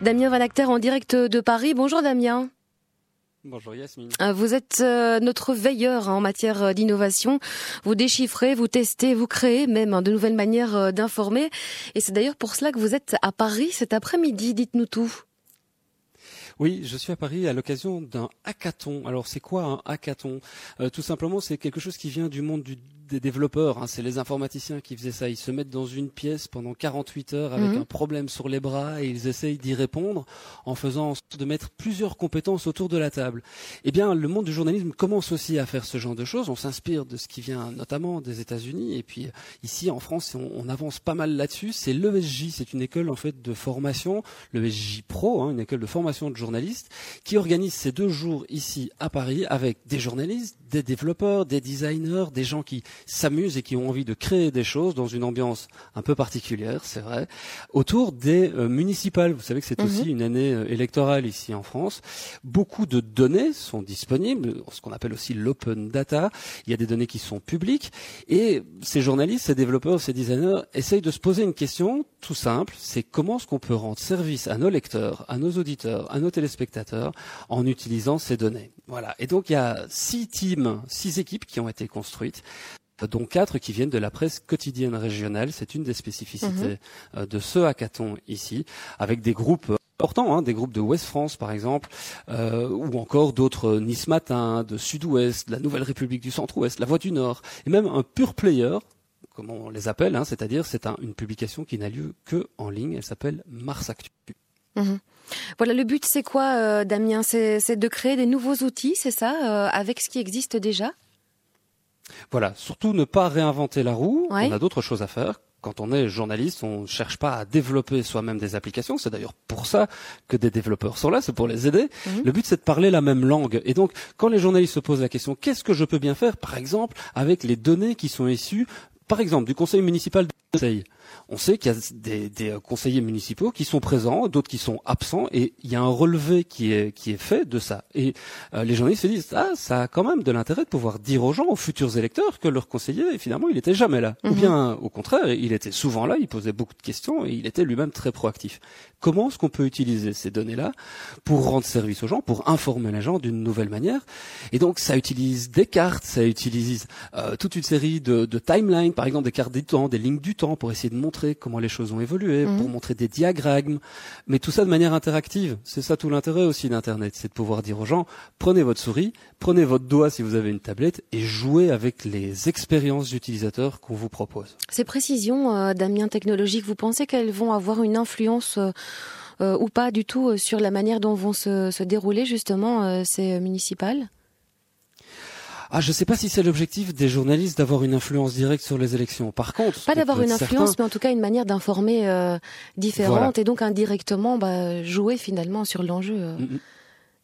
Damien Valacter en direct de Paris. Bonjour Damien. Bonjour Yasmine. Euh, vous êtes euh, notre veilleur hein, en matière euh, d'innovation. Vous déchiffrez, vous testez, vous créez même hein, de nouvelles manières d'informer. Et c'est d'ailleurs pour cela que vous êtes à Paris cet après-midi. Dites-nous tout. Oui, je suis à Paris à l'occasion d'un hackathon. Alors c'est quoi un hackathon? Tout simplement, c'est quelque chose qui vient du monde du des développeurs, hein, c'est les informaticiens qui faisaient ça. Ils se mettent dans une pièce pendant 48 heures avec mhm. un problème sur les bras et ils essayent d'y répondre en faisant de mettre plusieurs compétences autour de la table. Eh bien, le monde du journalisme commence aussi à faire ce genre de choses. On s'inspire de ce qui vient notamment des États-Unis et puis ici en France, on, avance pas mal là-dessus. C'est l'ESJ, c'est une école en fait de formation, l'ESJ Pro, hein, une école de formation de journalistes, qui organise ces deux jours ici à Paris avec des journalistes, des développeurs, des designers, des gens qui s'amusent et qui ont envie de créer des choses dans une ambiance un peu particulière, c'est vrai, autour des euh, municipales. Vous savez que c'est mhm. aussi une année euh, électorale ici en France. Beaucoup de données sont disponibles, ce qu'on appelle aussi l'open data. Il y a des données qui sont publiques et ces journalistes, ces développeurs, ces designers essayent de se poser une question tout simple, c'est comment est-ce qu'on peut rendre service à nos lecteurs, à nos auditeurs, à nos téléspectateurs en utilisant ces données? Voilà. Et donc il y a six teams, six équipes qui ont été construites dont quatre qui viennent de la presse quotidienne régionale. C'est une des spécificités mhm. euh, de ce hackathon ici, avec des groupes importants, hein, des groupes de Ouest France par exemple, euh, ou encore d'autres Nice Matin, de Sud-Ouest, de la Nouvelle République du Centre-Ouest, la Voix du Nord, et même un pur player, comme on les appelle, hein, c'est-à-dire c'est une publication qui n'a lieu que en ligne. Elle s'appelle Mars Actu. Mhm. Voilà, le but c'est quoi, euh, Damien? C'est de créer des nouveaux outils, c'est ça, avec ce qui existe déjà? Voilà, surtout ne pas réinventer la roue. On a d'autres choses à faire. Quand on est journaliste, on ne cherche pas à développer soi-même des applications. C'est d'ailleurs pour ça que des développeurs sont là, c'est pour les aider. Mhm. Le but, c'est de parler la même langue. Et donc, quand les journalistes se posent la question, qu'est-ce que je peux bien faire, par exemple, avec les données qui sont issues, par exemple, du conseil municipal de On sait qu'il y a des, des, conseillers municipaux qui sont présents, d'autres qui sont absents, et il y a un relevé qui est, qui est fait de ça. Et euh, les journalistes se disent, ah, ça a quand même de l'intérêt de pouvoir dire aux gens, aux futurs électeurs, que leur conseiller, finalement, il était jamais là. Ou mhm. bien, au contraire, il était souvent là, il posait beaucoup de questions, et il était lui-même très proactif. Comment est-ce qu'on peut utiliser ces données-là pour rendre service aux gens, pour informer les gens d'une nouvelle manière? Et donc, ça utilise des cartes, ça utilise euh, toute une série de, de timelines, par exemple des cartes du temps, des lignes du temps, pour essayer de montrer comment les choses ont évolué, pour mhm. montrer des diagrammes, mais tout ça de manière interactive. C'est ça tout l'intérêt aussi d'Internet, c'est de pouvoir dire aux gens, prenez votre souris, prenez votre doigt si vous avez une tablette et jouez avec les expériences d'utilisateurs qu'on vous propose. Ces précisions, euh, Damien, technologiques, vous pensez qu'elles vont avoir une influence euh, euh, ou pas du tout sur la manière dont vont se, se dérouler justement ces municipales? Ah, je ne sais pas si c'est l'objectif des journalistes d'avoir une influence directe sur les élections. Par contre, pas d'avoir une influence, mais en tout cas une manière d'informer euh, différente et donc indirectement bah, jouer finalement sur l'enjeu. Euh, mm.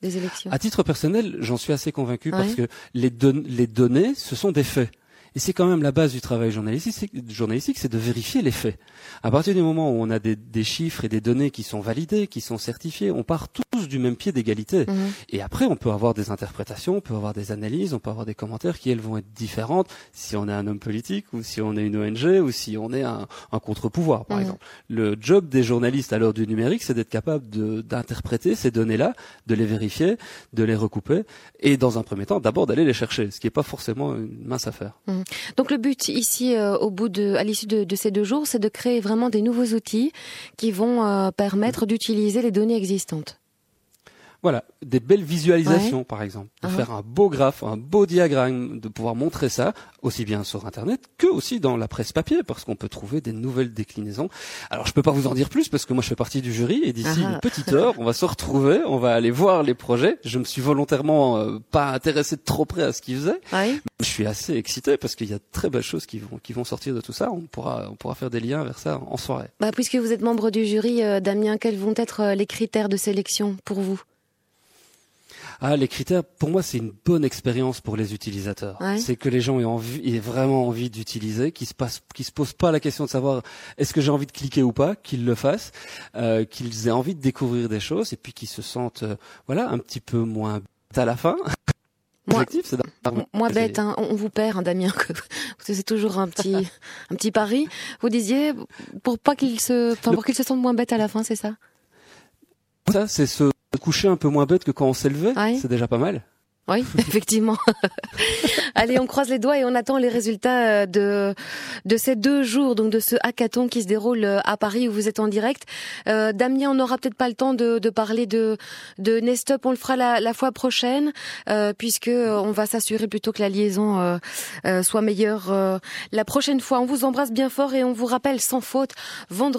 Des élections. À titre personnel, j'en suis assez convaincu parce que les, les données, ce sont des faits. Et c'est quand même la base du travail journalistique, c'est de vérifier les faits. À partir du moment où on a des, des, chiffres et des données qui sont validés, qui sont certifiés, on part tous du même pied d'égalité. Mhm. Et après, on peut avoir des interprétations, on peut avoir des analyses, on peut avoir des commentaires qui, elles, vont être différentes si on est un homme politique ou si on est une ONG ou si on est un, un contre-pouvoir, par mhm. exemple. Le job des journalistes à l'heure du numérique, c'est d'être capable d'interpréter ces données-là, de les vérifier, de les recouper et, dans un premier temps, d'abord d'aller les chercher, ce qui n'est pas forcément une mince affaire. Donc le but ici, euh, au bout de, à l'issue de, ces deux jours, c'est de créer vraiment des nouveaux outils qui vont euh, permettre d'utiliser les données existantes. Voilà, des belles visualisations par exemple, de ah faire un beau graphe, un beau diagramme, de pouvoir montrer ça aussi bien sur internet que aussi dans la presse papier parce qu'on peut trouver des nouvelles déclinaisons. Alors je peux pas vous en dire plus parce que moi je fais partie du jury et d'ici ah une petite heure, on va se retrouver, on va aller voir les projets. Je me suis volontairement euh, pas intéressé de trop près à ce qu'ils faisaient. Je suis assez excité parce qu'il y a de très belles choses qui vont qui vont sortir de tout ça. On pourra on pourra faire des liens vers ça en soirée. Bah, puisque vous êtes membre du jury euh, Damien, quels vont être euh, les critères de sélection pour vous? Ah, les critères, pour moi, c'est une bonne expérience pour les utilisateurs. C'est que les gens aient envie, aient vraiment envie d'utiliser, qu'ils se passent, qu'ils se posent pas la question de savoir est-ce que j'ai envie de cliquer ou pas, qu'ils le fassent, euh, qu'ils aient envie de découvrir des choses et puis qu'ils se sentent, euh, voilà, un petit peu moins à la fin. objectif, Moins bête, hein, on vous perd, hein, Damien. C'est toujours un petit, un petit pari. Vous disiez pour pas qu'il se, enfin, pour qu'il se sente moins bête à la fin, c'est ça? Ça, c'est se coucher un peu moins bête que quand on s'est levé. C'est déjà pas mal. Oui, effectivement. Allez, on croise les doigts et on attend les résultats euh, de de ces deux jours, donc de ce hackathon qui se déroule euh, à Paris où vous êtes en direct. Euh, Damien, on n'aura peut-être pas le temps de, de parler de de Nestup, on le fera la, la fois prochaine, euh, puisque on va s'assurer plutôt que la liaison soit meilleure la prochaine fois. On vous embrasse bien fort et on vous rappelle sans faute vendredi.